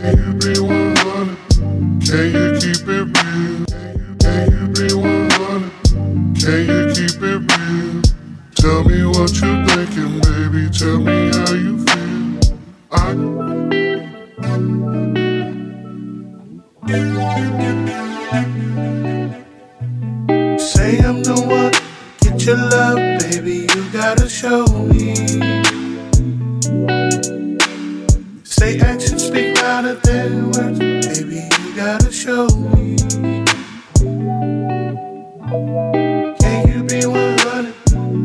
Can you be 100? Can you keep it real? Can you be 100? Can you keep it real? Tell me what you're thinking, baby. Tell me how you feel. I Say I'm the one, get your love, baby. You gotta show gotta show me. Can you be 100?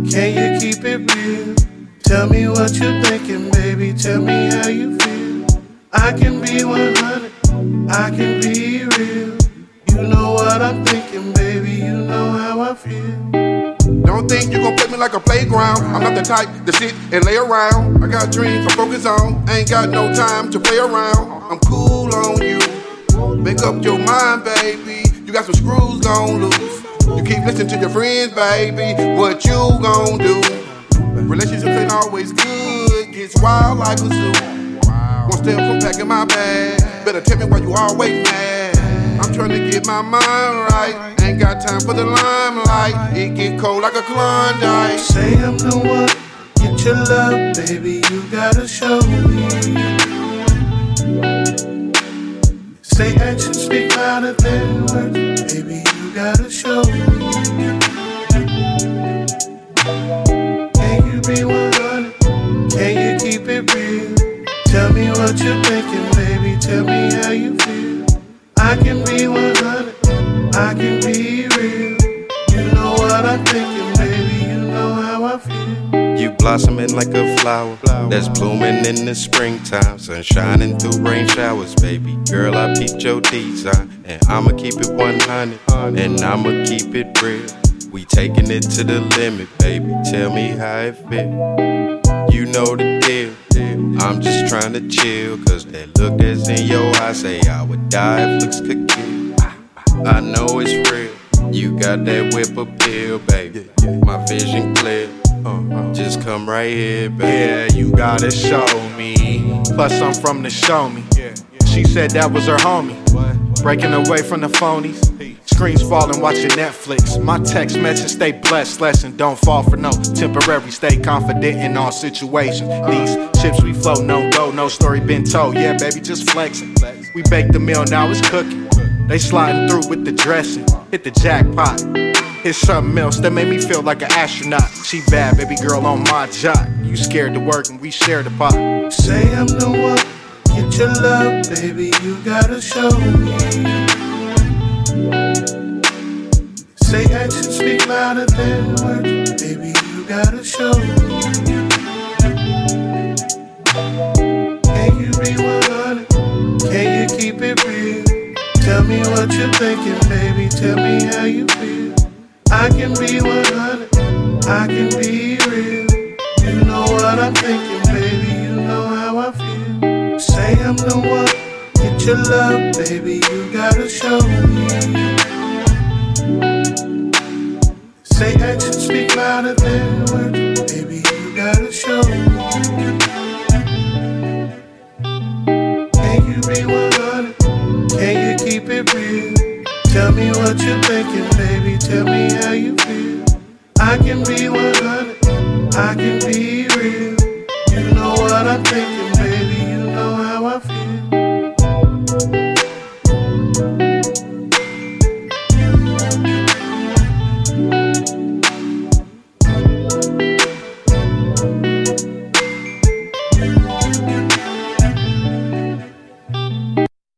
Can you keep it real? Tell me what you're thinking, baby. Tell me how you feel. I can be 100. I can be real. You know what I'm thinking, baby. You know how I feel. Don't think you gon' play me like a playground. I'm not the type to sit and lay around. I got dreams, I focus on. Ain't got no time to play around. I'm cool on you. Make up your mind, baby. You got some screws gon' loose. You keep listening to your friends, baby. What you gon' do? Relationships ain't always good. Gets wild like a zoo. One step from packing my bag. Better tell me why you always mad. I'm trying to get my mind right. Ain't got time for the limelight. It get cold like a Klondike. Say I'm the one, get your love, baby. You gotta show me. You're thinking, baby. Tell me how you feel. I can be 100. I can be real. You know what I'm thinking, baby. You know how I feel. You blossoming like a flower that's blooming in the springtime. Sun shining through rain showers, baby. Girl, I peeped your design. And I'ma keep it 100. And I'ma keep it real. We taking it to the limit, baby. Tell me how it feel. You know the deal. I'm just trying to chill. Cause that look that's in your eyes say I would die if looks could kill. I know it's real. You got that whip appeal, baby. My vision clear. Just come right here, baby. Yeah, you gotta show me. Plus, I'm from the show me. She said that was her homie. Breaking away from the phonies. Screens falling, watching Netflix. My text message stay blessed. Lesson don't fall for no temporary. Stay confident in all situations. These chips we float, no go, no story been told. Yeah, baby, just flexing. We bake the meal, now it's cooking. They sliding through with the dressing. Hit the jackpot. Hit something else that made me feel like an astronaut. She bad, baby girl on my job. You scared to work and we share the pot. Say I'm the one, get your love, baby. You gotta show me. Actions speak louder than words, baby. You gotta show me. Can you be 100? Can you keep it real? Tell me what you're thinking, baby. Tell me how you feel. I can be 100. I can be real. You know what I'm thinking, baby. You know how I feel. Say I'm the one. Get your love, baby. You gotta show me. Say actions speak louder than words, baby. You gotta show me. Can you be 100? Can you keep it real? Tell me what you're thinking, baby. Tell me how you feel. I can be 100. I can be real. You know what I'm thinking,